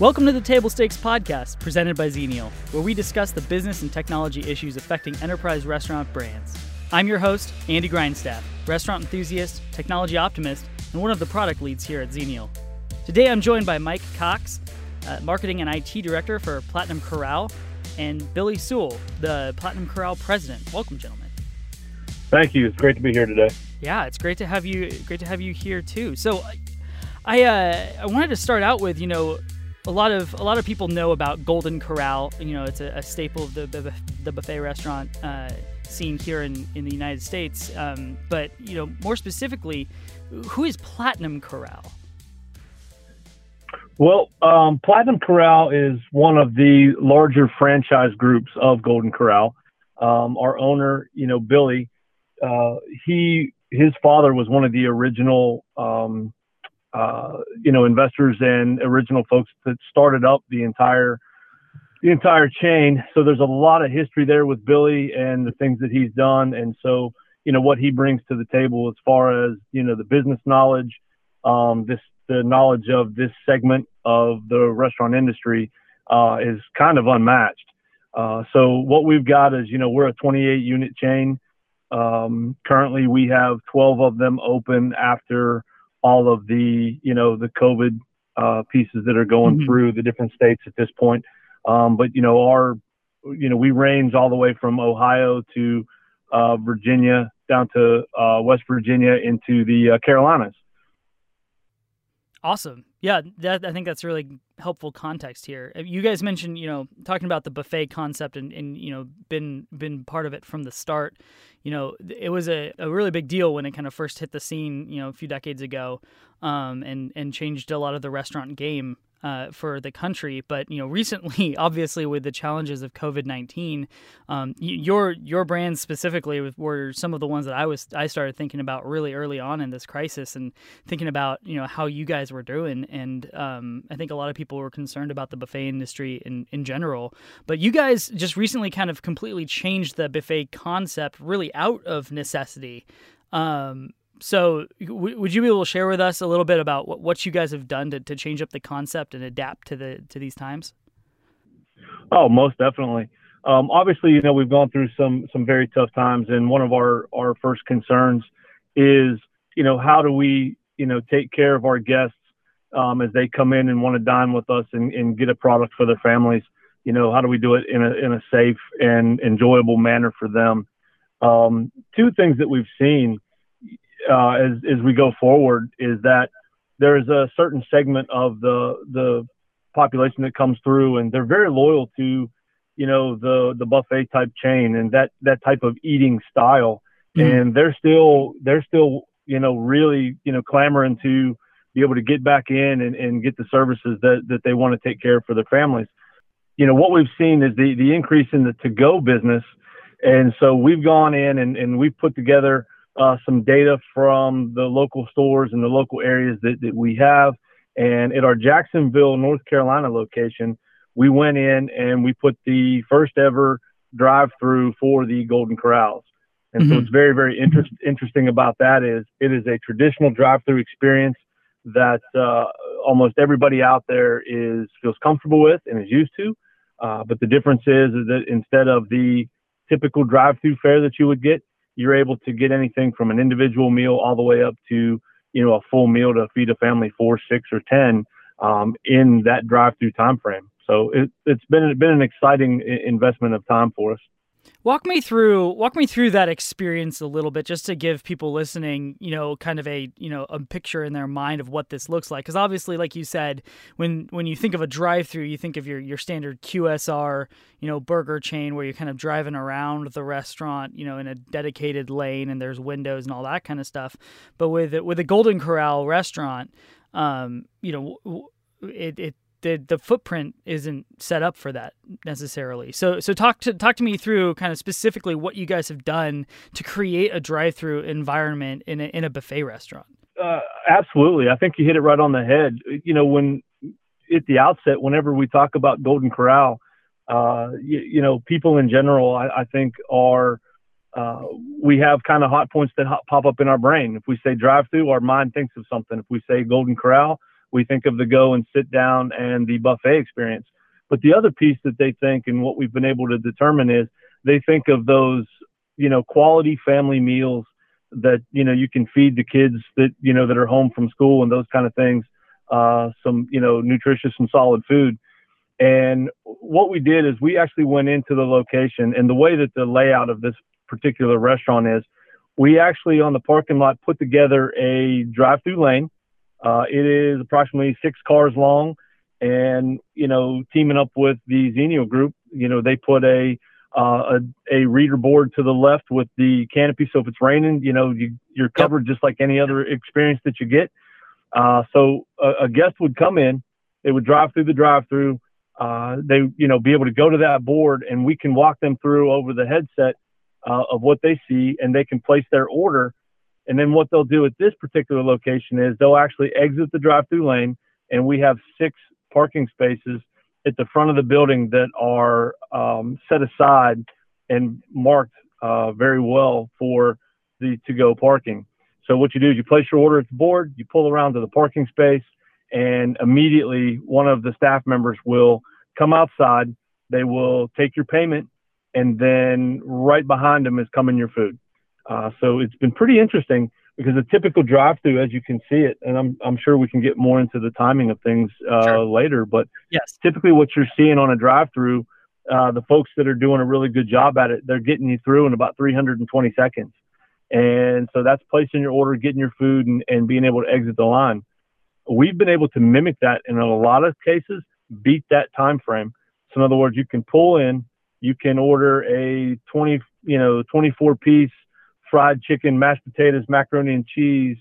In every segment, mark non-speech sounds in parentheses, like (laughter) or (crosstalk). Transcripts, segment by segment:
Welcome to the Table Stakes podcast, presented by Xenial, where we discuss the business and technology issues affecting enterprise restaurant brands. I'm your host, Andy Grindstaff, restaurant enthusiast, technology optimist, and one of the product leads here at Xenial. Today I'm joined by Mike Cox, uh, marketing and IT director for Platinum Corral, and Billy Sewell, the Platinum Corral president. Welcome, gentlemen. Thank you. It's great to be here today. Yeah, it's great to have you. Great to have you here too. So, I uh, I wanted to start out with you know a lot of a lot of people know about Golden Corral. You know, it's a, a staple of the the, buffet restaurant uh, scene here in, in the United States. Um, but you know, more specifically, who is Platinum Corral? Well, um, Platinum Corral is one of the larger franchise groups of Golden Corral. Um, our owner, you know, Billy, uh, he his father was one of the original um, uh, you know, investors and original folks that started up the entire the entire chain. So there's a lot of history there with Billy and the things that he's done, and so you know what he brings to the table as far as you know the business knowledge, um, this the knowledge of this segment of the restaurant industry uh, is kind of unmatched. Uh, so what we've got is you know we're a 28 unit chain. Um, currently, we have 12 of them open after all of the you know the COVID uh, pieces that are going mm-hmm. through the different states at this point. Um, but you know our you know we range all the way from Ohio to uh, Virginia down to uh, West Virginia into the uh, Carolinas. Awesome. Yeah, that, I think that's really helpful context here. Uh, you guys mentioned, you know, talking about the buffet concept and, and you know, been been part of it from the start. You know, it was a, a really big deal when it kind of first hit the scene, you know, a few decades ago, um, and and changed a lot of the restaurant game uh, for the country. But you know, (laughs) recently, obviously, with the challenges of COVID nineteen, um, your your brands specifically were some of the ones that I was I started thinking about really early on in this crisis, and thinking about you know how you guys were doing. And um, I think a lot of people were concerned about the buffet industry in in general. But you guys just recently kind of completely changed the buffet concept, really out of necessity. Um, so w- would you be able to share with us a little bit about what, what you guys have done to, to change up the concept and adapt to the to these times? Oh most definitely. Um, obviously you know we've gone through some some very tough times and one of our our first concerns is you know how do we you know take care of our guests um, as they come in and want to dine with us and, and get a product for their families? You know how do we do it in a in a safe and enjoyable manner for them? Um, two things that we've seen uh, as as we go forward is that there's a certain segment of the the population that comes through, and they're very loyal to you know the the buffet type chain and that that type of eating style, mm-hmm. and they're still they're still you know really you know clamoring to be able to get back in and, and get the services that that they want to take care of for their families. You know what we've seen is the the increase in the to go business, and so we've gone in and, and we've put together uh, some data from the local stores and the local areas that, that we have. And at our Jacksonville, North Carolina location, we went in and we put the first ever drive through for the Golden Corrals. And mm-hmm. so it's very, very interest, interesting about that is it is a traditional drive through experience that uh, almost everybody out there is feels comfortable with and is used to. Uh, but the difference is, is that instead of the typical drive through fare that you would get, you're able to get anything from an individual meal all the way up to you know a full meal to feed a family four, six, or ten um, in that drive-through time frame. So it, has been been an exciting investment of time for us. Walk me through walk me through that experience a little bit just to give people listening, you know, kind of a, you know, a picture in their mind of what this looks like cuz obviously like you said, when when you think of a drive-through, you think of your your standard QSR, you know, burger chain where you're kind of driving around the restaurant, you know, in a dedicated lane and there's windows and all that kind of stuff. But with with a Golden Corral restaurant, um, you know, it, it the the footprint isn't set up for that necessarily. So so talk to talk to me through kind of specifically what you guys have done to create a drive-through environment in a, in a buffet restaurant. Uh, absolutely, I think you hit it right on the head. You know, when at the outset, whenever we talk about Golden Corral, uh, you, you, know, people in general, I, I think are uh, we have kind of hot points that hot, pop up in our brain. If we say drive-through, our mind thinks of something. If we say Golden Corral, we think of the go and sit down and the buffet experience. But the other piece that they think and what we've been able to determine is they think of those, you know, quality family meals that, you know, you can feed the kids that, you know, that are home from school and those kind of things, uh, some, you know, nutritious and solid food. And what we did is we actually went into the location and the way that the layout of this particular restaurant is, we actually on the parking lot put together a drive-through lane. Uh, it is approximately six cars long, and you know, teaming up with the Xenial group, you know, they put a uh, a, a reader board to the left with the canopy. So if it's raining, you know, you, you're covered just like any other experience that you get. Uh, so a, a, guest would come in, they would drive through the drive-through. Uh, they, you know, be able to go to that board, and we can walk them through over the headset uh, of what they see, and they can place their order. And then what they'll do at this particular location is they'll actually exit the drive-through lane, and we have six parking spaces at the front of the building that are um, set aside and marked uh, very well for the to-go parking. So what you do is you place your order at the board, you pull around to the parking space, and immediately one of the staff members will come outside. They will take your payment and then right behind them is coming your food. Uh, so it's been pretty interesting because a typical drive-through, as you can see it, and I'm I'm sure we can get more into the timing of things uh, sure. later, but yes, typically what you're seeing on a drive-through, uh, the folks that are doing a really good job at it, they're getting you through in about 320 seconds, and so that's placing your order, getting your food, and, and being able to exit the line. We've been able to mimic that in a lot of cases, beat that time frame. So in other words, you can pull in, you can order a 20, you know, 24 piece fried chicken, mashed potatoes, macaroni and cheese,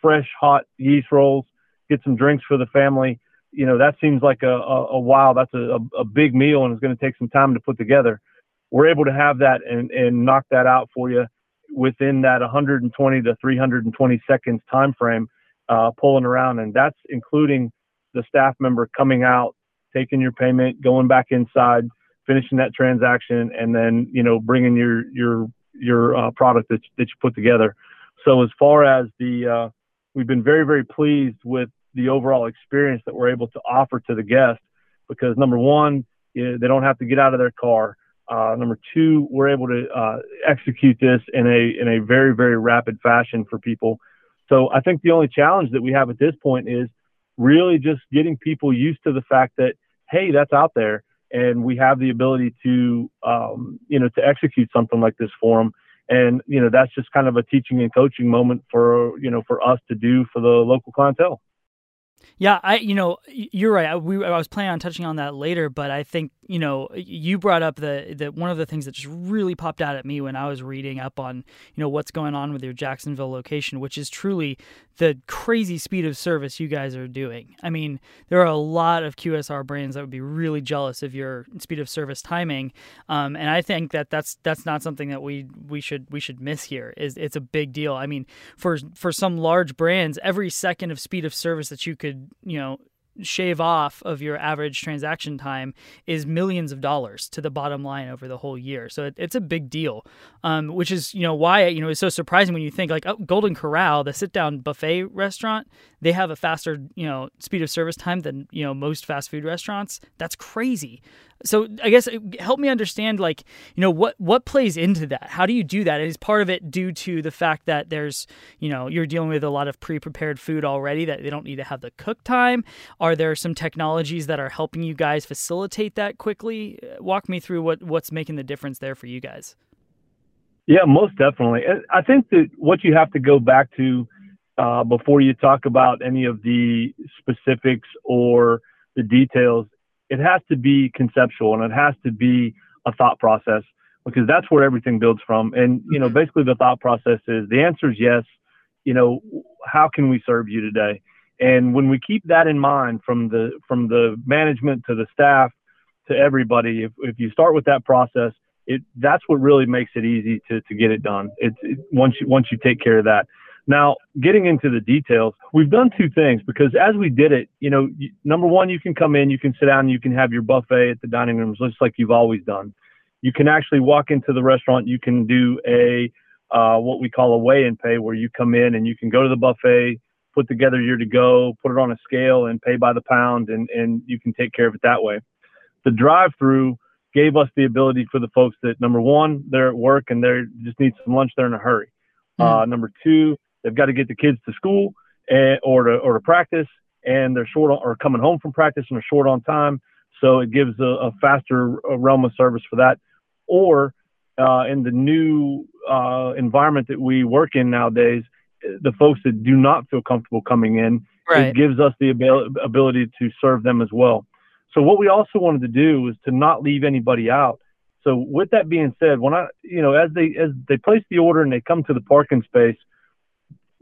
fresh hot yeast rolls, get some drinks for the family. You know, that seems like a, a, a wow, that's a, a big meal and it's going to take some time to put together. We're able to have that and, and knock that out for you within that 120 to 320 seconds time frame, uh, pulling around. And that's including the staff member coming out, taking your payment, going back inside, finishing that transaction, and then you know bringing your your your uh, product that that you put together. So as far as the uh, we've been very very pleased with the overall experience that we're able to offer to the guest because number one know, they don't have to get out of their car. Uh, number two, we're able to uh, execute this in a in a very very rapid fashion for people. So I think the only challenge that we have at this point is really just getting people used to the fact that hey, that's out there and we have the ability to um, you know to execute something like this for them and you know that's just kind of a teaching and coaching moment for you know for us to do for the local clientele yeah, I you know you're right. I, we, I was planning on touching on that later, but I think you know you brought up the the one of the things that just really popped out at me when I was reading up on you know what's going on with your Jacksonville location, which is truly the crazy speed of service you guys are doing. I mean, there are a lot of QSR brands that would be really jealous of your speed of service timing, um, and I think that that's that's not something that we we should we should miss here. Is it's a big deal. I mean, for for some large brands, every second of speed of service that you could you know shave off of your average transaction time is millions of dollars to the bottom line over the whole year. So it, it's a big deal, um, which is you know why you know it's so surprising when you think like oh, Golden Corral, the sit down buffet restaurant, they have a faster you know speed of service time than you know most fast food restaurants. That's crazy. So I guess uh, help me understand like you know what what plays into that. How do you do that? Is part of it due to the fact that there's you know you're dealing with a lot of pre-prepared food already that they don't need to have the cook time. Are there some technologies that are helping you guys facilitate that quickly? Uh, walk me through what what's making the difference there for you guys. Yeah, most definitely. I think that what you have to go back to uh, before you talk about any of the specifics or the details it has to be conceptual and it has to be a thought process because that's where everything builds from. And, you know, mm-hmm. basically the thought process is the answer is yes. You know, how can we serve you today? And when we keep that in mind from the, from the management to the staff to everybody, if, if you start with that process, it, that's what really makes it easy to, to get it done. It's it, once you, once you take care of that. Now, getting into the details, we've done two things because as we did it, you know, number one, you can come in, you can sit down, you can have your buffet at the dining rooms just like you've always done. You can actually walk into the restaurant, you can do a uh, what we call a weigh and pay, where you come in and you can go to the buffet, put together your to go, put it on a scale, and pay by the pound, and and you can take care of it that way. The drive-through gave us the ability for the folks that number one they're at work and they just need some lunch they're in a hurry. Mm-hmm. Uh, number two they've got to get the kids to school and or to or to practice and they're short on, or coming home from practice and are short on time. So it gives a, a faster realm of service for that. Or uh, in the new uh, environment that we work in nowadays, the folks that do not feel comfortable coming in, right. it gives us the abil- ability to serve them as well. So what we also wanted to do was to not leave anybody out. So with that being said, when I, you know, as they as they place the order and they come to the parking space,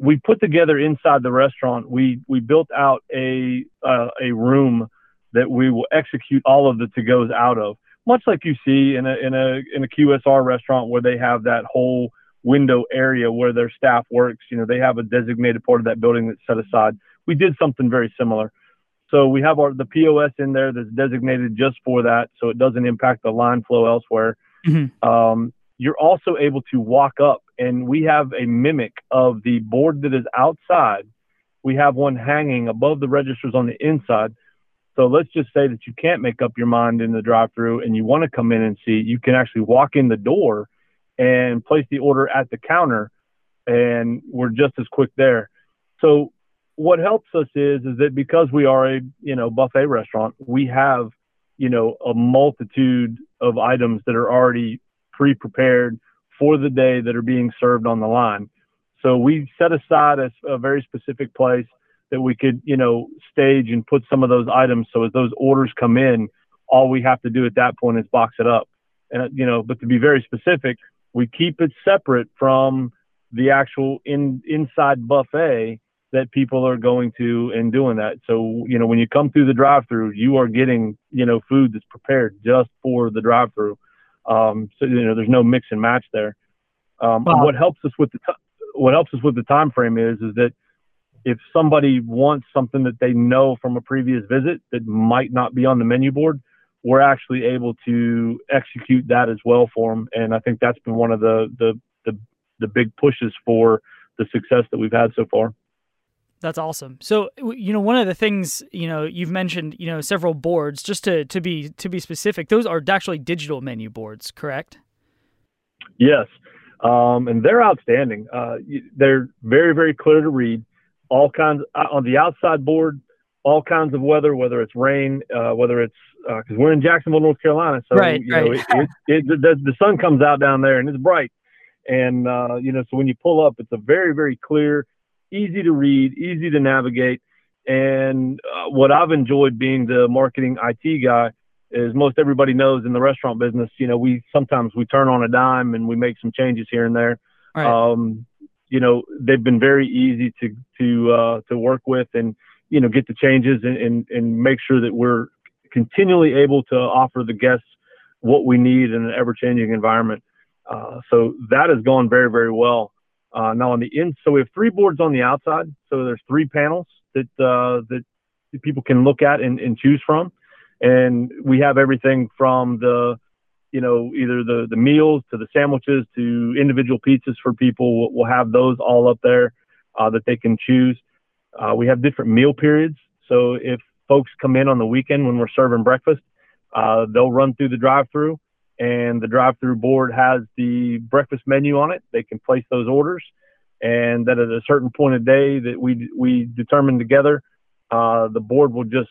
we put together inside the restaurant. We we built out a uh, a room that we will execute all of the to goes out of, much like you see in a in a in a QSR restaurant where they have that whole window area where their staff works. You know, they have a designated part of that building that's set aside. We did something very similar. So we have our the POS in there that's designated just for that, so it doesn't impact the line flow elsewhere. Mm-hmm. Um, you're also able to walk up, and we have a mimic of the board that is outside. We have one hanging above the registers on the inside. So let's just say that you can't make up your mind in the drive-through, and you want to come in and see. You can actually walk in the door and place the order at the counter, and we're just as quick there. So what helps us is is that because we are a you know buffet restaurant, we have you know a multitude of items that are already pre-prepared for the day that are being served on the line. So we set aside a, a very specific place that we could you know stage and put some of those items. So as those orders come in, all we have to do at that point is box it up. And uh, you know, but to be very specific, we keep it separate from the actual in inside buffet that people are going to and doing that. So, you know, when you come through the drive through, you are getting, you know, food that's prepared just for the drive through. Um, so, you know, there's no mix and match there. Um, wow. What helps us with the, t- what helps us with the time frame is, is that if somebody wants something that they know from a previous visit that might not be on the menu board, we're actually able to execute that as well for them. And I think that's been one of the, the, the, the big pushes for the success that we've had so far. That's awesome. So, you know, one of the things, you know, you've mentioned, you know, several boards just to to be to be specific, those are actually digital menu boards, correct? Yes. Um, and they're outstanding. Uh, they're very, very clear to read. All kinds uh, on the outside board, all kinds of weather, whether it's rain, uh, whether it's because uh, we're in Jacksonville, North Carolina, so right, you right. know, it, it, it, the, the sun comes out down there and it's bright, and uh, you know, so when you pull up, it's a very, very clear easy to read, easy to navigate. And uh, what I've enjoyed being the marketing IT guy is most everybody knows in the restaurant business, you know, we sometimes we turn on a dime and we make some changes here and there. Right. Um, you know, they've been very easy to to uh, to work with and you know get the changes and, and and make sure that we're continually able to offer the guests what we need in an ever changing environment. Uh, so that has gone very very well. Uh, now on the in, so we have three boards on the outside. So there's three panels that uh, that people can look at and, and choose from, and we have everything from the you know either the the meals to the sandwiches to individual pizzas for people. We'll, we'll have those all up there uh, that they can choose. Uh, we have different meal periods. So if folks come in on the weekend when we're serving breakfast, uh, they'll run through the drive-through and the drive-through board has the breakfast menu on it. They can place those orders, and that at a certain point of day that we we determine together, uh, the board will just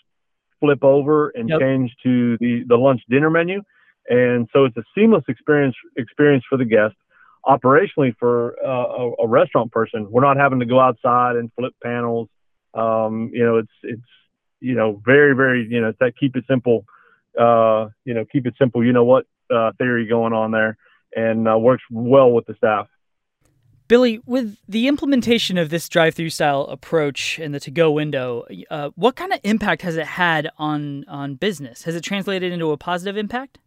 flip over and yep. change to the the lunch dinner menu, and so it's a seamless experience experience for the guest. Operationally, for uh, a, a, restaurant person, we're not having to go outside and flip panels. Um, you know, it's it's you know very very you know it's that keep it simple. Uh, you know, keep it simple. You know what? Uh, theory going on there and uh, works well with the staff. Billy, with the implementation of this drive-through style approach and the to-go window, uh, what kind of impact has it had on on business? Has it translated into a positive impact?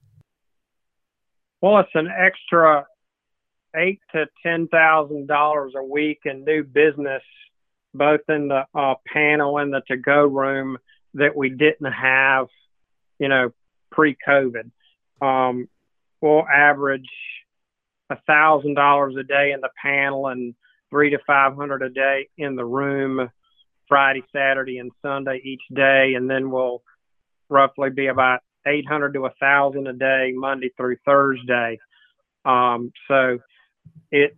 Well, it's an extra eight to ten thousand dollars a week in new business, both in the uh, panel and the to-go room that we didn't have, you know, pre-COVID. Um, will average a thousand dollars a day in the panel and three to five hundred a day in the room Friday, Saturday, and Sunday each day, and then we'll roughly be about 800 to a 1,000 a day, Monday through Thursday. Um, so it's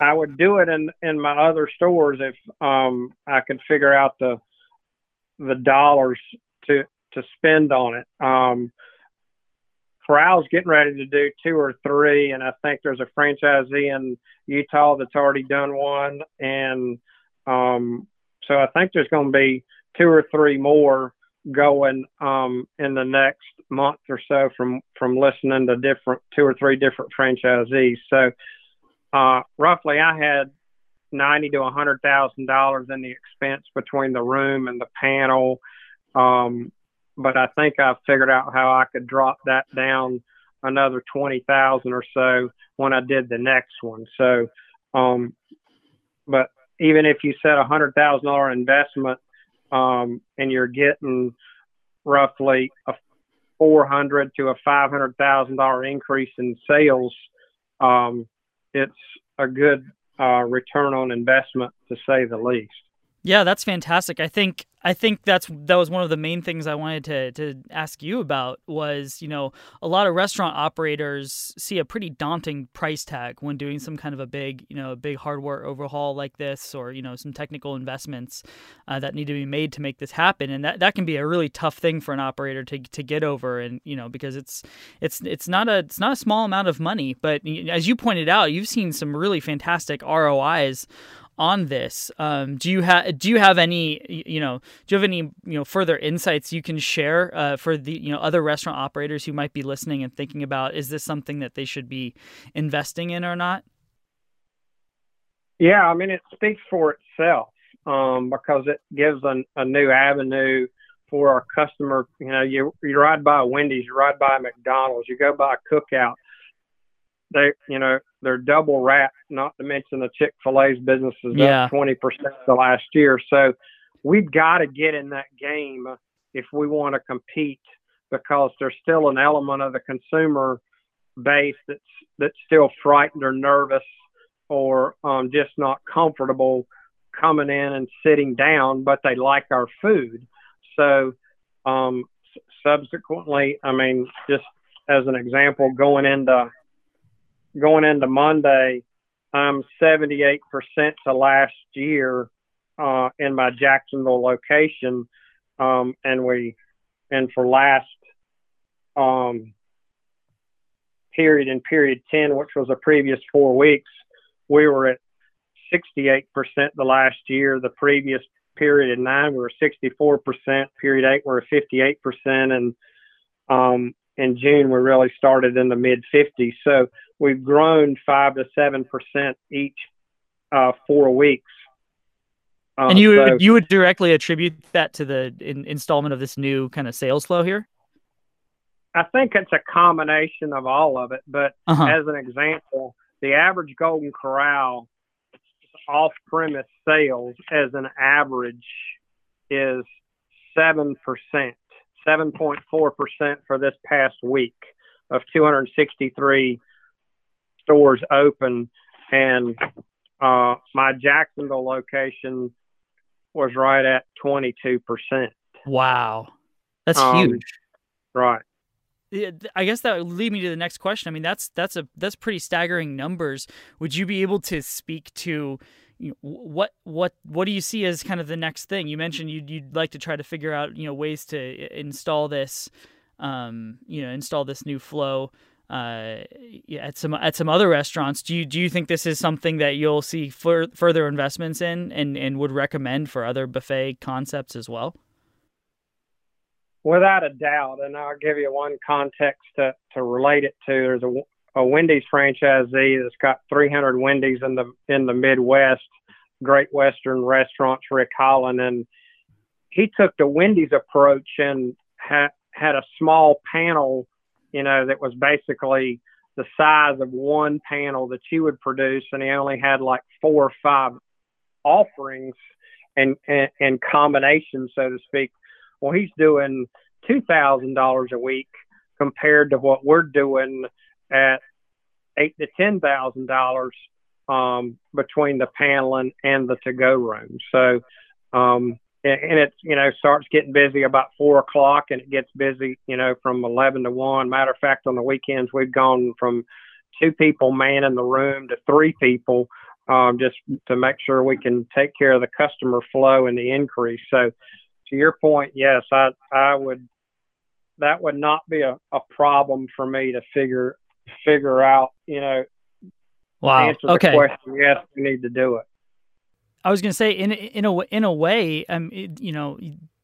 I would do it in in my other stores if um, I could figure out the the dollars to to spend on it. Um, Corral's getting ready to do two or three, and I think there's a franchisee in Utah that's already done one, and um, so I think there's going to be two or three more going um, in the next month or so from from listening to different two or three different franchisees. So uh, roughly, I had ninety to a hundred thousand dollars in the expense between the room and the panel. Um, but I think I've figured out how I could drop that down another twenty thousand or so when I did the next one. So, um, but even if you set a hundred thousand dollar investment um, and you're getting roughly a four hundred to a five hundred thousand dollar increase in sales, um, it's a good uh, return on investment to say the least. Yeah, that's fantastic. I think I think that's that was one of the main things I wanted to to ask you about was, you know, a lot of restaurant operators see a pretty daunting price tag when doing some kind of a big, you know, a big hardware overhaul like this or, you know, some technical investments uh, that need to be made to make this happen. And that that can be a really tough thing for an operator to to get over and, you know, because it's it's it's not a it's not a small amount of money, but as you pointed out, you've seen some really fantastic ROIs on this. Um, do you have do you have any you know do you have any you know further insights you can share uh, for the you know other restaurant operators who might be listening and thinking about is this something that they should be investing in or not? Yeah, I mean it speaks for itself um, because it gives a, a new avenue for our customer. You know, you you ride by Wendy's, you ride by McDonald's, you go by a cookout they you know they're double wrapped. Not to mention the Chick Fil A's business is yeah. up twenty percent the last year. So we've got to get in that game if we want to compete because there's still an element of the consumer base that's that's still frightened or nervous or um, just not comfortable coming in and sitting down, but they like our food. So um, subsequently, I mean, just as an example, going into going into Monday, I'm 78% to last year uh, in my Jacksonville location. Um, and we, and for last um, period in period 10, which was the previous four weeks, we were at 68% the last year. The previous period in nine, we were 64%. Period eight, we were 58%. And um, in June, we really started in the mid 50s. So we've grown five to seven percent each uh, four weeks. Um, and you so, you would directly attribute that to the in, installment of this new kind of sales flow here. I think it's a combination of all of it. But uh-huh. as an example, the average Golden Corral off-premise sales, as an average, is seven percent. 7.4% for this past week of 263 stores open. And uh, my Jacksonville location was right at 22%. Wow. That's um, huge. Right. I guess that would lead me to the next question. I mean, that's that's a that's pretty staggering numbers. Would you be able to speak to you know, what what what do you see as kind of the next thing? You mentioned you'd you'd like to try to figure out you know ways to install this, um, you know, install this new flow. Uh, at some at some other restaurants, do you do you think this is something that you'll see fur- further investments in, and and would recommend for other buffet concepts as well? Without a doubt, and I'll give you one context to to relate it to. There's a a Wendy's franchisee that's got 300 Wendy's in the in the Midwest, Great Western Restaurants, Rick Holland, and he took the Wendy's approach and had had a small panel, you know, that was basically the size of one panel that you would produce, and he only had like four or five offerings and and, and combinations, so to speak. Well, he's doing two thousand dollars a week compared to what we're doing at eight to ten thousand dollars um, between the paneling and the to-go room. So, um, and, and it you know starts getting busy about four o'clock, and it gets busy you know from eleven to one. Matter of fact, on the weekends we've gone from two people manning the room to three people, um, just to make sure we can take care of the customer flow and the increase. So, to your point, yes, I I would that would not be a, a problem for me to figure figure out, you know, wow. answer okay. the question. Yes, we need to do it. I was going to say, in in a in a way, um, it, you know,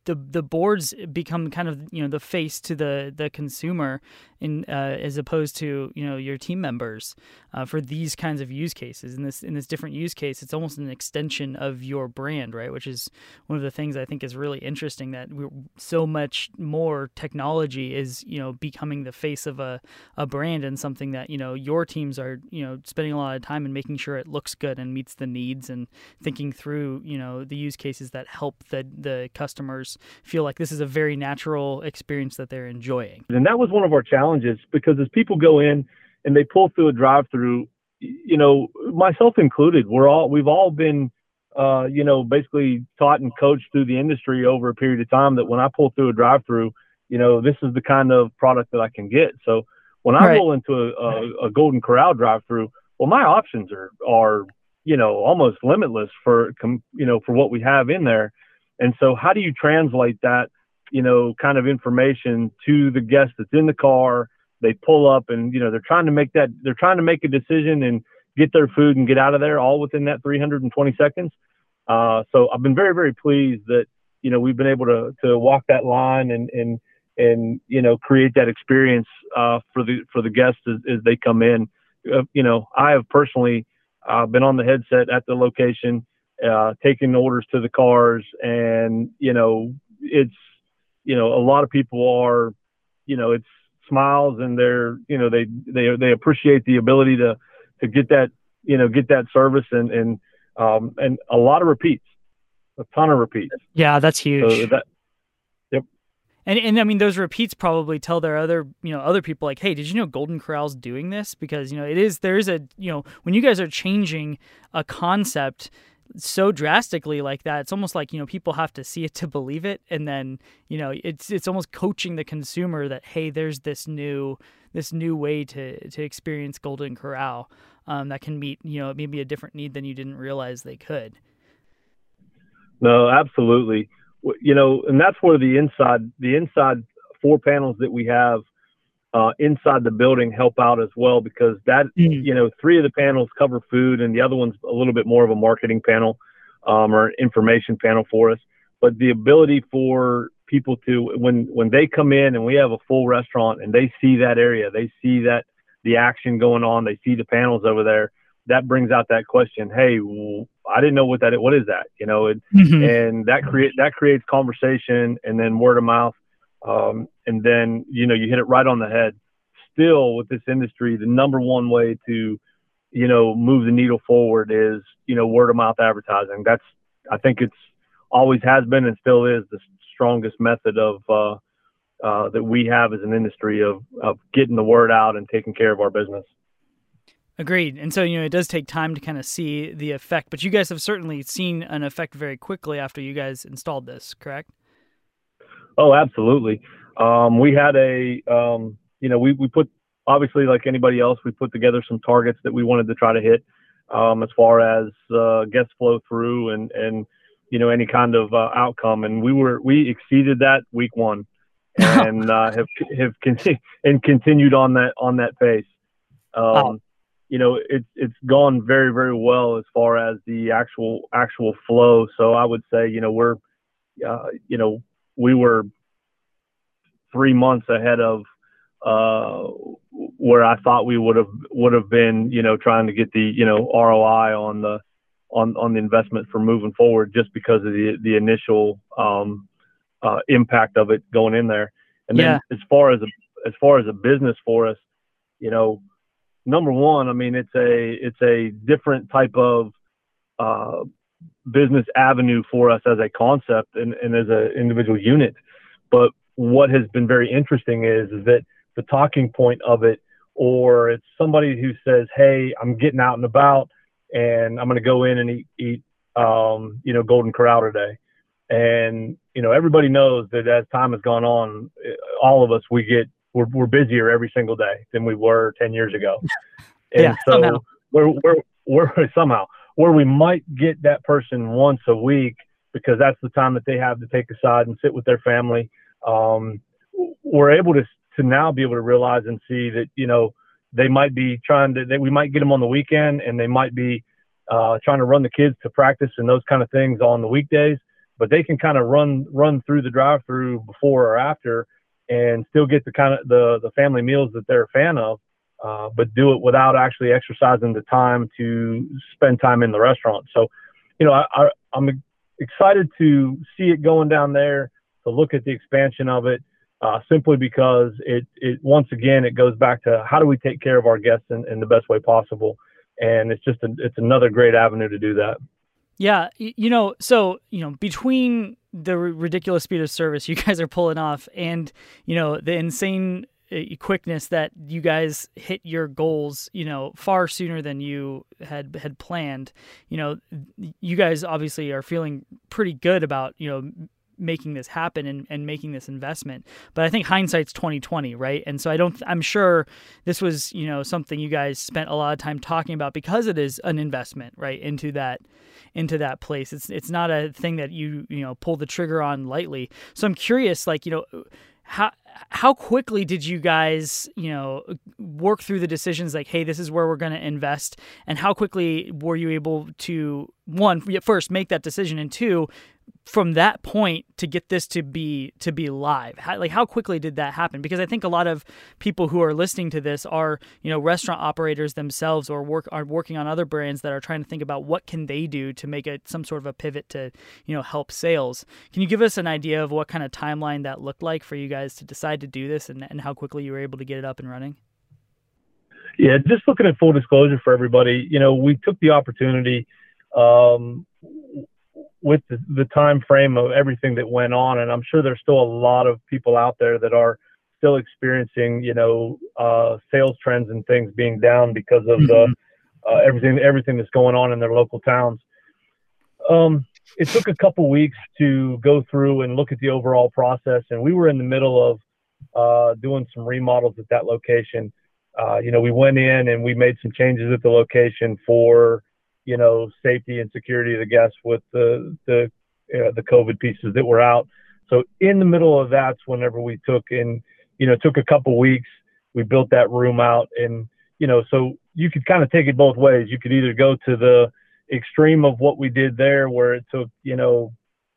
the the boards become kind of you know the face to the the consumer in uh, as opposed to you know your team members uh, for these kinds of use cases. In this in this different use case it's almost an extension of your brand right? Which is one of the things I think is really interesting that so much more technology is you know becoming the face of a, a brand and something that you know your teams are you know spending a lot of time and making sure it looks good and meets the needs and thinking through you know the use cases that help the the customers feel like this is a very natural experience that they're enjoying and that was one of our challenges challenges because as people go in and they pull through a drive-through, you know, myself included, we're all we've all been, uh, you know, basically taught and coached through the industry over a period of time that when I pull through a drive-through, you know, this is the kind of product that I can get. So when I right. roll into a, a, a Golden Corral drive-through, well, my options are are you know almost limitless for you know for what we have in there. And so how do you translate that you know, kind of information to the guest that's in the car. They pull up and, you know, they're trying to make that, they're trying to make a decision and get their food and get out of there all within that 320 seconds. Uh, so I've been very, very pleased that, you know, we've been able to, to walk that line and, and, and, you know, create that experience, uh, for the, for the guests as, as they come in. Uh, you know, I have personally, uh, been on the headset at the location, uh, taking orders to the cars and, you know, it's, you know, a lot of people are, you know, it's smiles and they're, you know, they they they appreciate the ability to to get that, you know, get that service and and um and a lot of repeats, a ton of repeats. Yeah, that's huge. So that, yep. And and I mean those repeats probably tell their other you know other people like, hey, did you know Golden Corral's doing this? Because you know it is there is a you know when you guys are changing a concept so drastically like that it's almost like you know people have to see it to (laughs) believe it and then you know it's it's almost coaching the consumer that hey there's this new this new way to to experience golden corral um, that can meet you know maybe a different need than you didn't realize they could. No absolutely. You know and that's where the inside the inside four panels that we have uh, inside the building help out as well because that mm. you know three of the panels cover food and the other one's a little bit more of a marketing panel um, or information panel for us but the ability for people to when when they come in and we have a full restaurant and they see that area they see that the action going on they see the panels over there that brings out that question hey i didn't know what that what is that you know it, mm-hmm. and that create that creates conversation and then word of mouth um, and then, you know, you hit it right on the head. Still, with this industry, the number one way to, you know, move the needle forward is, you know, word of mouth advertising. That's, I think it's always has been and still is the strongest method of, uh, uh, that we have as an industry of, of getting the word out and taking care of our business. Agreed. And so, you know, it does take time to kind of see the effect, but you guys have certainly seen an effect very quickly after you guys installed this, correct? Oh, absolutely. Um, we had a, um, you know, we, we put, obviously, like anybody else, we put together some targets that we wanted to try to hit um, as far as uh, guest flow through and, and, you know, any kind of uh, outcome. And we were, we exceeded that week one (laughs) and uh, have, have con- and continued on that, on that pace. Um, oh. You know, it's, it's gone very, very well as far as the actual, actual flow. So I would say, you know, we're, uh, you know, we were three months ahead of uh, where I thought we would have would have been, you know, trying to get the you know ROI on the on on the investment for moving forward, just because of the the initial um, uh, impact of it going in there. And then yeah. as far as a, as far as a business for us, you know, number one, I mean, it's a it's a different type of uh, business avenue for us as a concept and, and as an individual unit. But what has been very interesting is, is that the talking point of it, or it's somebody who says, Hey, I'm getting out and about and I'm going to go in and eat, eat um, you know, Golden Corral today. And, you know, everybody knows that as time has gone on, all of us, we get, we're, we're busier every single day than we were 10 years ago. (laughs) And yeah, so somehow. we're, we're, we're (laughs) somehow where we might get that person once a week because that's the time that they have to take aside and sit with their family. Um, we're able to, to now be able to realize and see that, you know, they might be trying to, that we might get them on the weekend and they might be uh, trying to run the kids to practice and those kind of things on the weekdays, but they can kind of run, run through the drive through before or after and still get the kind of the, the family meals that they're a fan of. Uh, but do it without actually exercising the time to spend time in the restaurant. So, you know, I, I, I'm excited to see it going down there, to look at the expansion of it, uh, simply because it, it once again it goes back to how do we take care of our guests in, in the best way possible, and it's just a, it's another great avenue to do that. Yeah, you know, so you know, between the ridiculous speed of service (laughs) you guys are pulling off, and you know the insane uh, quickness that you guys hit your goals, you know, far sooner than you had had planned. You know, you guys obviously are feeling pretty good about you know making this happen and, and making this investment. But I think hindsight's twenty twenty, right? And so I don't. I'm sure this was you know something you guys spent a lot of time talking about because it is an investment, right, into that into that place. It's it's not a thing that you you know pull the trigger on lightly. So I'm curious, like you know how how quickly did you guys you know work through the decisions like hey this is where we're going to invest and how quickly were you able to one first make that decision and two from that point to get this to be to be live. How, like how quickly did that happen? Because i think a lot of people who are listening to this are you know restaurant operators themselves or work are working on other brands that are trying to think about what can they do to make it some sort of a pivot to you know help sales. Can you give us an idea of what kind of timeline that looked like for you guys to decide to do this and, and how quickly you were able to get it up and running? Yeah just looking at full disclosure for everybody you know we took the opportunity um, with the, the time frame of everything that went on, and I'm sure there's still a lot of people out there that are still experiencing, you know, uh, sales trends and things being down because of mm-hmm. uh, everything everything that's going on in their local towns. Um, it took a couple weeks to go through and look at the overall process, and we were in the middle of uh, doing some remodels at that location. Uh, you know, we went in and we made some changes at the location for you know, safety and security of the guests with the the uh, the COVID pieces that were out. So in the middle of that's whenever we took in, you know, took a couple weeks. We built that room out, and you know, so you could kind of take it both ways. You could either go to the extreme of what we did there, where it took, you know,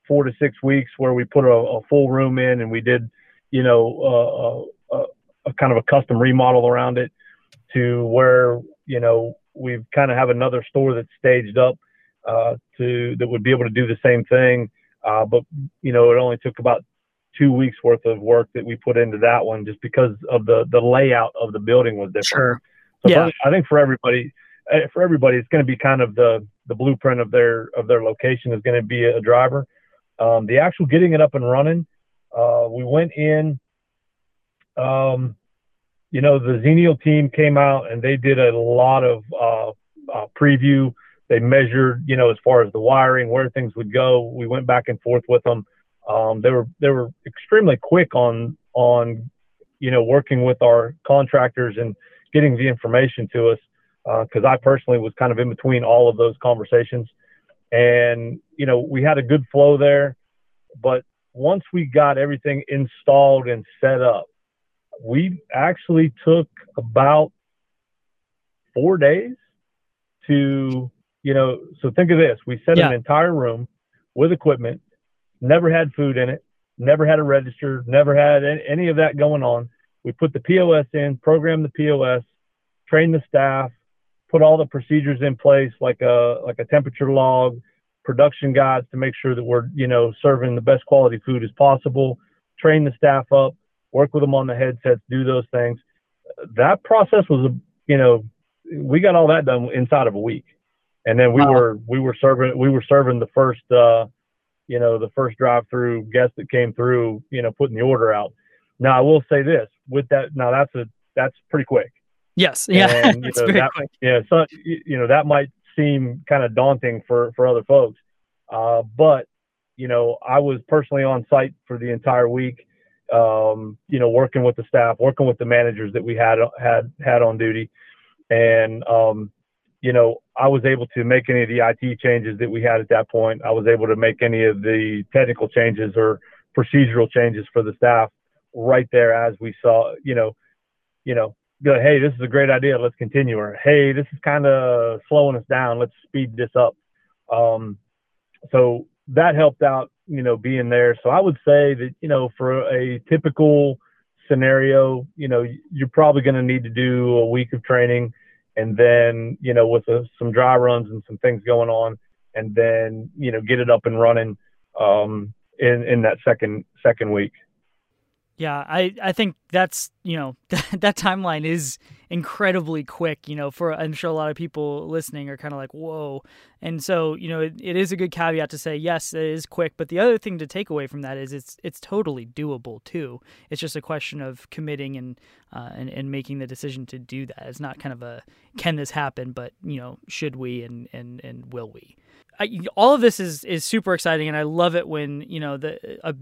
four to six weeks, where we put a, a full room in and we did, you know, uh, a, a kind of a custom remodel around it, to where you know we kind of have another store that's staged up uh, to that would be able to do the same thing. Uh, but you know, it only took about two weeks worth of work that we put into that one, just because of the the layout of the building was different. Sure. So yeah. I think for everybody, eh, for everybody, it's going to be kind of the the blueprint of their of their location is going to be a driver. Um, the actual getting it up and running, uh, we went in. Um, you know, the Xenial team came out and they did a lot of uh, uh, preview. They measured, you know, as far as the wiring, where things would go. We went back and forth with them. Um, they were they were extremely quick on on, you know, working with our contractors and getting the information to us. Uh, because uh, I personally was kind of in between all of those conversations, and you know, we had a good flow there. But once we got everything installed and set up, we actually took about four days to, you know, so think of this. We set yeah. an entire room with equipment, never had food in it, never had a register, never had any of that going on. We put the POS in, programmed the POS, trained the staff, put all the procedures in place like a like a temperature log, production guides to make sure that we're you know serving the best quality food as possible. Train the staff up, work with them on the headsets, do those things. That process was, you know, we got all that done inside of a week, and then we wow. were we were serving we were serving the first, uh, you know, the first drive-through guest that came through, you know, putting the order out. Now I will say this with that. Now that's a that's pretty quick. Yes. Yeah. And, (laughs) you know, that, quick. Yeah. So you know that might seem kind of daunting for for other folks. Uh, but you know, I was personally on site for the entire week. Um, you know, working with the staff, working with the managers that we had had had on duty, and um, you know, I was able to make any of the IT changes that we had at that point. I was able to make any of the technical changes or procedural changes for the staff right there as we saw, you know, you know, go, hey, this is a great idea, let's continue, or hey, this is kind of slowing us down, let's speed this up. Um, so that helped out, you know, being there. So I would say that, you know, for a typical scenario, you know, you're probably going to need to do a week of training and then you know with a, some dry runs and some things going on, and then you know get it up and running um, in in that second second week. Yeah, I, I think that's you know (laughs) that timeline is incredibly quick. You know, for I'm sure a lot of people listening are kind of like whoa, and so you know it, it is a good caveat to say yes, it is quick. But the other thing to take away from that is it's it's totally doable too. It's just a question of committing and uh, and and making the decision to do that. It's not kind of a can this happen, but you know should we and and and will we. I, all of this is is super exciting, and I love it when you know the a,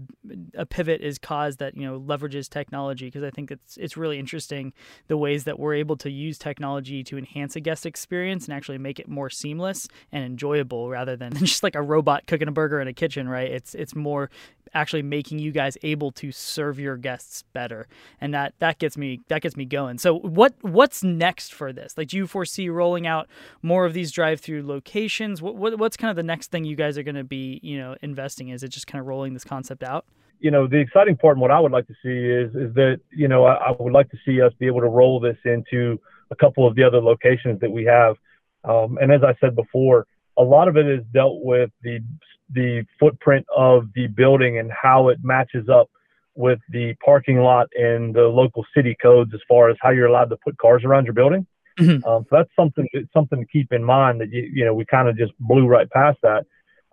a pivot is caused that you know leverages technology because I think it's it's really interesting the ways that we're able to use technology to enhance a guest experience and actually make it more seamless and enjoyable rather than (laughs) just like a robot cooking a burger in a kitchen, right? It's it's more actually making you guys able to serve your guests better. And that that gets me that gets me going. So what what's next for this? Like do you foresee rolling out more of these drive through locations? What, what what's kind of the next thing you guys are going to be you know investing is it just kind of rolling this concept out? You know the exciting part and what i would like to see is is that you know I, I would like to see us be able to roll this into a couple of the other locations that we have. Um, and as i said before a lot of it is dealt with the the footprint of the building and how it matches up with the parking lot and the local city codes as far as how you're allowed to put cars around your building. Mm-hmm. Um, so that's something something to keep in mind that you you know we kind of just blew right past that.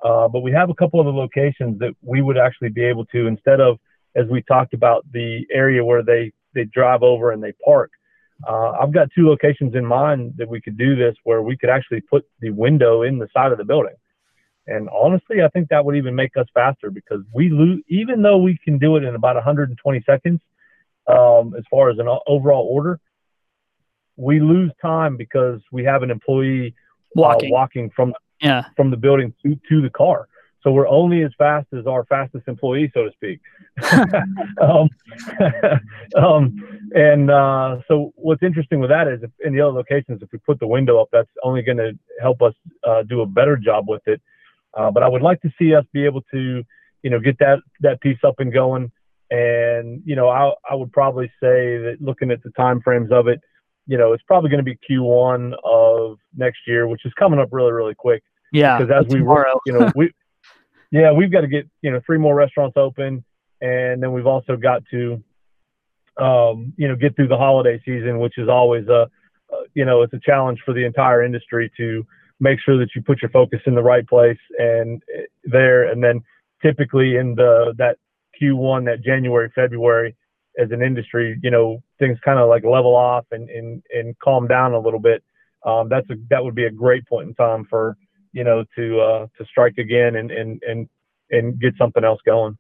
Uh, but we have a couple of the locations that we would actually be able to instead of as we talked about the area where they they drive over and they park. Uh, I've got two locations in mind that we could do this where we could actually put the window in the side of the building. And honestly, I think that would even make us faster because we lose, even though we can do it in about 120 seconds, um, as far as an overall order, we lose time because we have an employee walking, uh, walking from yeah. from the building to, to the car. So we're only as fast as our fastest employee, so to speak. (laughs) um, (laughs) um, and uh, so what's interesting with that is if in the other locations, if we put the window up, that's only going to help us uh, do a better job with it. Uh, but I would like to see us be able to, you know, get that that piece up and going. And you know, I I would probably say that looking at the time frames of it, you know, it's probably going to be Q1 of next year, which is coming up really really quick. Yeah, because as we tomorrow. you know, we (laughs) yeah we've got to get you know three more restaurants open, and then we've also got to um, you know get through the holiday season, which is always a you know it's a challenge for the entire industry to make sure that you put your focus in the right place and eh, there. And then typically in the that Q1, that January, February, as an industry, you know, things kind of like level off and, and, and calm down a little bit. Um, that's a, that would be a great point in time for, you know, to, uh, to strike again and, and, and, and get something else going.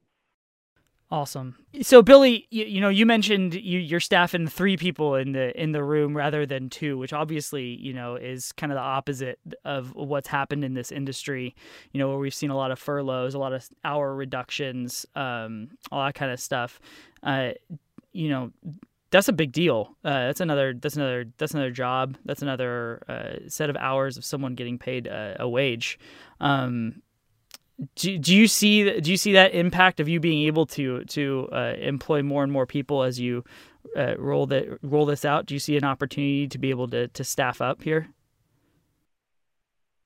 Awesome. So Billy, you, you know, you mentioned you, you're staffing three people in the in the room rather than two, which obviously you know is kind of the opposite of what's happened in this industry. You know, where we've seen a lot of furloughs, a lot of hour reductions, um, all that kind of stuff. Uh, you know, that's a big deal. Uh, that's another that's another that's another job. That's another uh, set of hours of someone getting paid a, a wage. Um, do, do you see do you see that impact of you being able to to uh, employ more and more people as you uh, roll that roll this out? Do you see an opportunity to be able to to staff up here?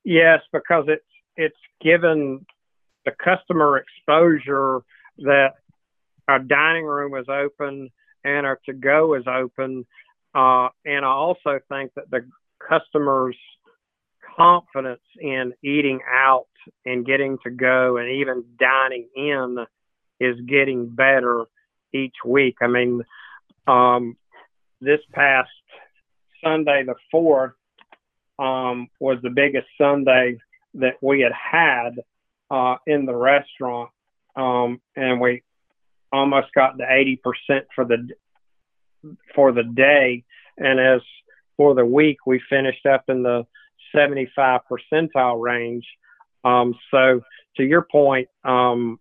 Yes, because it's it's given the customer exposure that our dining room is open and our to go is open, uh, and I also think that the customers confidence in eating out and getting to go and even dining in is getting better each week. I mean, um, this past Sunday, the 4th, um, was the biggest Sunday that we had had uh, in the restaurant, um, and we almost got to 80% for the for the day. And as for the week, we finished up in the 75 percentile range. Um, so to your point, um,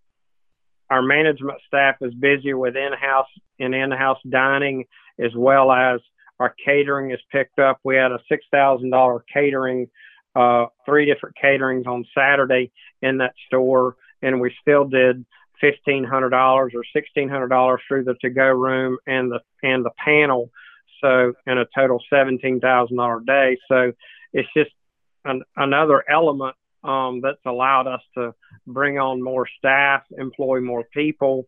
our management staff is busy with in-house and in-house dining as well as our catering is picked up. We had a six thousand dollar catering, uh, three different caterings on Saturday in that store, and we still did fifteen hundred dollars or sixteen hundred dollars through the to-go room and the and the panel. So in a total seventeen thousand dollar day. So it's just an, another element um, that's allowed us to bring on more staff, employ more people,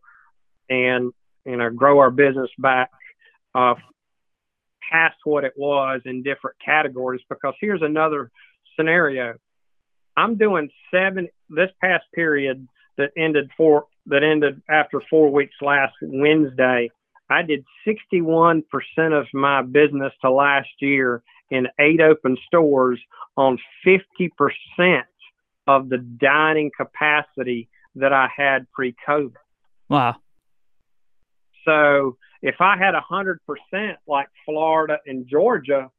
and you know grow our business back uh, past what it was in different categories. Because here's another scenario: I'm doing seven this past period that ended four that ended after four weeks last Wednesday. I did 61% of my business to last year in eight open stores on 50% of the dining capacity that I had pre COVID. Wow. So if I had 100% like Florida and Georgia,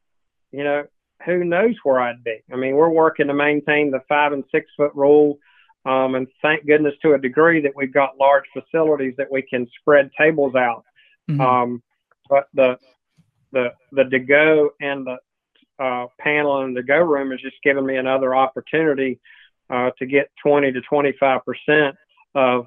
you know, who knows where I'd be? I mean, we're working to maintain the five and six foot rule. Um, and thank goodness to a degree that we've got large facilities that we can spread tables out. Mm-hmm. Um, but the, the, the to go and the uh, panel and the go room has just given me another opportunity uh, to get 20 to 25 percent of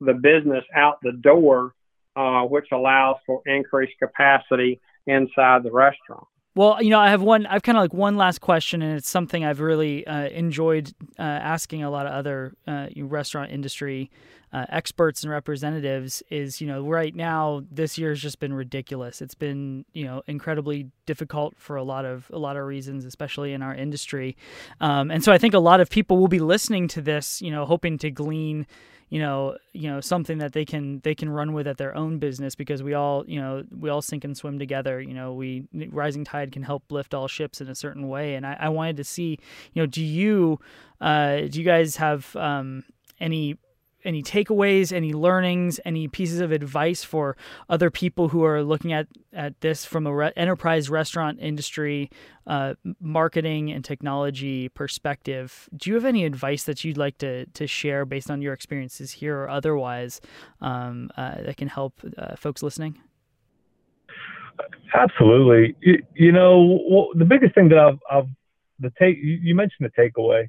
the business out the door, uh, which allows for increased capacity inside the restaurant. Well, you know, I have one. I've kind of like one last question, and it's something I've really uh, enjoyed uh, asking a lot of other uh, restaurant industry uh, experts and representatives. Is you know, right now this year has just been ridiculous. It's been you know incredibly difficult for a lot of a lot of reasons, especially in our industry. Um, and so I think a lot of people will be listening to this, you know, hoping to glean you know you know something that they can they can run with at their own business because we all you know we all sink and swim together. You know we rising tide can help lift all ships in a certain way. And i, I wanted to see you know do you uh, do you guys have um, any any takeaways, any learnings, any pieces of advice for other people who are looking at, at this from a re- enterprise restaurant industry, uh, marketing and technology perspective? Do you have any advice that you'd like to to share based on your experiences here or otherwise um, uh, that can help uh, folks listening? Absolutely. You, you know, well, the biggest thing that I've, I've the take you mentioned the takeaway.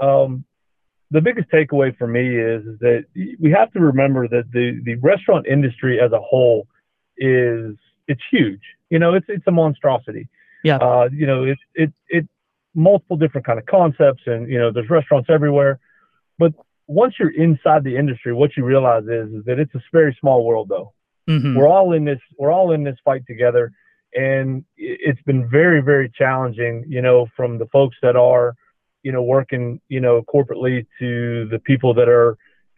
Um, the biggest takeaway for me is, is that we have to remember that the, the restaurant industry as a whole is it's huge. You know, it's it's a monstrosity. Yeah. Uh, you know, it's it it multiple different kind of concepts, and you know, there's restaurants everywhere. But once you're inside the industry, what you realize is, is that it's a very small world, though. Mm-hmm. We're all in this. We're all in this fight together, and it's been very, very challenging. You know, from the folks that are you know, working, you know, corporately to the people that are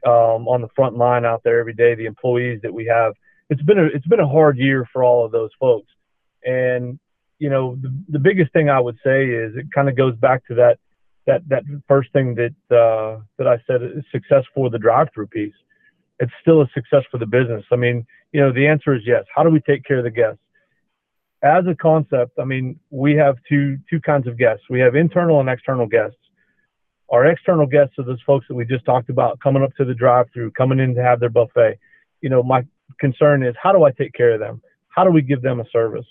um, on the front line out there every day, the employees that we have. It's been a it's been a hard year for all of those folks, and you know, the, the biggest thing I would say is it kind of goes back to that that that first thing that uh, that I said is success for the drive-through piece. It's still a success for the business. I mean, you know, the answer is yes. How do we take care of the guests? As a concept, I mean, we have two two kinds of guests. We have internal and external guests. Our external guests are those folks that we just talked about coming up to the drive-through, coming in to have their buffet. You know, my concern is how do I take care of them? How do we give them a service?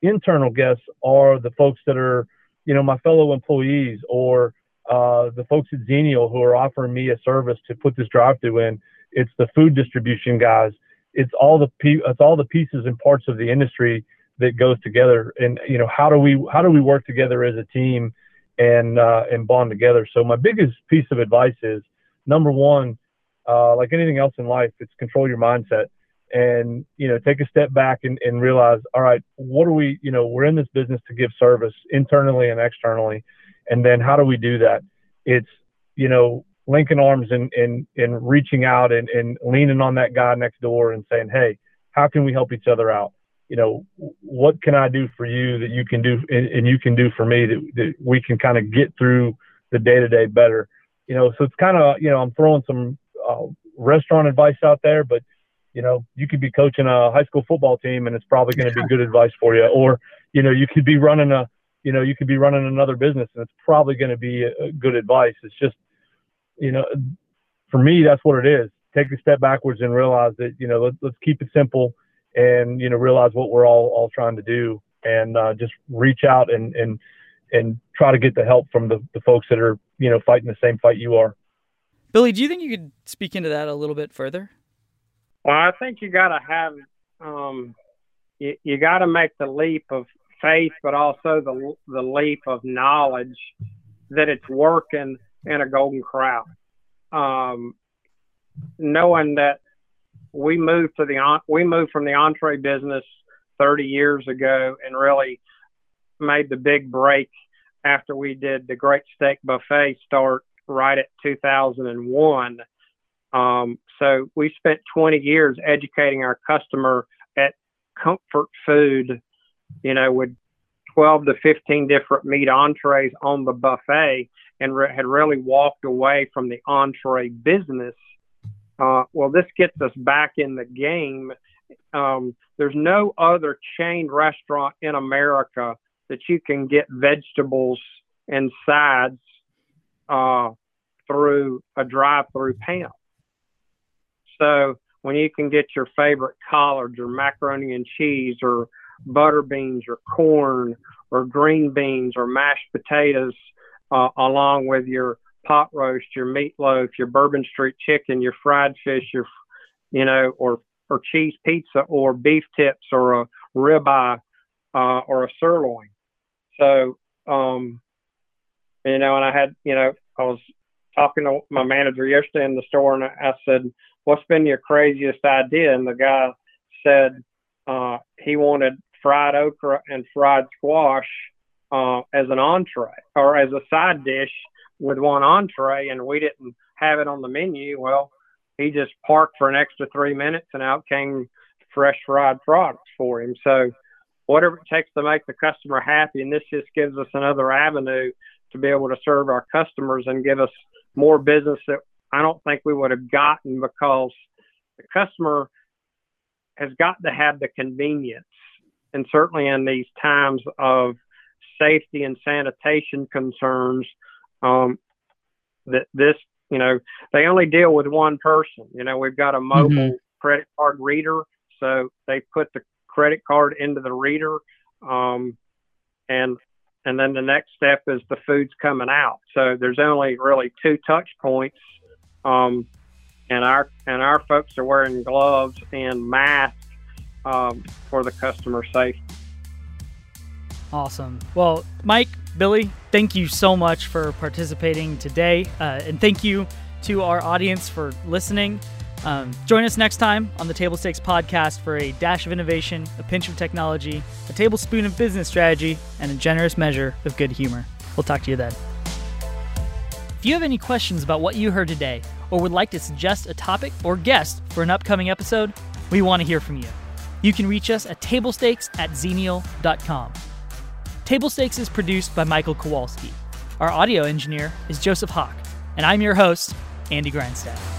Internal guests are the folks that are, you know, my fellow employees or uh, the folks at Xenial who are offering me a service to put this drive-through in. It's the food distribution guys. It's all the it's all the pieces and parts of the industry that goes together. And you know how do we how do we work together as a team and uh, and bond together? So my biggest piece of advice is number one uh, like anything else in life it's control your mindset. And you know take a step back and, and realize all right what are we you know we're in this business to give service internally and externally. And then how do we do that? It's you know linking arms and and, and reaching out and, and leaning on that guy next door and saying hey how can we help each other out you know, what can I do for you that you can do and, and you can do for me that, that we can kind of get through the day to day better. You know, so it's kind of, you know, I'm throwing some uh, restaurant advice out there, but you know, you could be coaching a high school football team and it's probably going to be good advice for you. Or, you know, you could be running a, you know, you could be running another business and it's probably going to be a, a good advice. It's just, you know, for me, that's what it is. Take a step backwards and realize that, you know, let's, let's keep it simple and, you know, realize what we're all, all trying to do and uh, just reach out and, and, and try to get the help from the, the folks that are, you know, fighting the same fight you are. Billy, do you think you could speak into that a little bit further? Well, I think you got to have, um, you, you got to make the leap of faith, but also the the leap of knowledge that it's working in a Golden Corral Um, knowing that we moved to the we moved from the entree business 30 years ago and really made the big break after we did the Great Steak Buffet start right at 2001 um, so we spent 20 years educating our customer at comfort food, you know, with 12 to 15 different meat entrees on the buffet and re- had really walked away from the entree business. Uh, well, this gets us back in the game. Um, there's no other chain restaurant in America that you can get vegetables and sides uh, through a drive-through panel. So when you can get your favorite collards or macaroni and cheese or butter beans or corn or green beans or mashed potatoes uh, along with your pot roast, your meatloaf, your Bourbon Street chicken, your fried fish, your you know, or or cheese pizza or beef tips or a ribeye uh, or a sirloin. So, um, you know, and I had, you know, I was talking to my manager yesterday in the store, and I said, what's been your craziest idea? And the guy said uh, he wanted fried okra and fried squash uh, as an entree or as a side dish with one entree, and we didn't have it on the menu. Well, he just parked for an extra three minutes, and out came fresh fried products for him. So, whatever it takes to make the customer happy, and this just gives us another avenue to be able to serve our customers and give us more business that I don't think we would have gotten because the customer has got to have the convenience. And certainly in these times of safety and sanitation concerns, um, that this, you know, they only deal with one person. You know, we've got a mobile mm-hmm. credit card reader, so they put the credit card into the reader, um, and and then the next step is the food's coming out. So there's only really two touch points um, and our and our folks are wearing gloves and masks um, for the customer safety. Awesome. Well, Mike, Billy, thank you so much for participating today, uh, and thank you to our audience for listening. Um, join us next time on the Table Stakes podcast for a dash of innovation, a pinch of technology, a tablespoon of business strategy, and a generous measure of good humor. We'll talk to you then. If you have any questions about what you heard today, or would like to suggest a topic or guest for an upcoming episode, we want to hear from you. You can reach us at tablestakes at xenial.com. Table Stakes is produced by Michael Kowalski. Our audio engineer is Joseph Hawk, and I'm your host, Andy Grindstaff.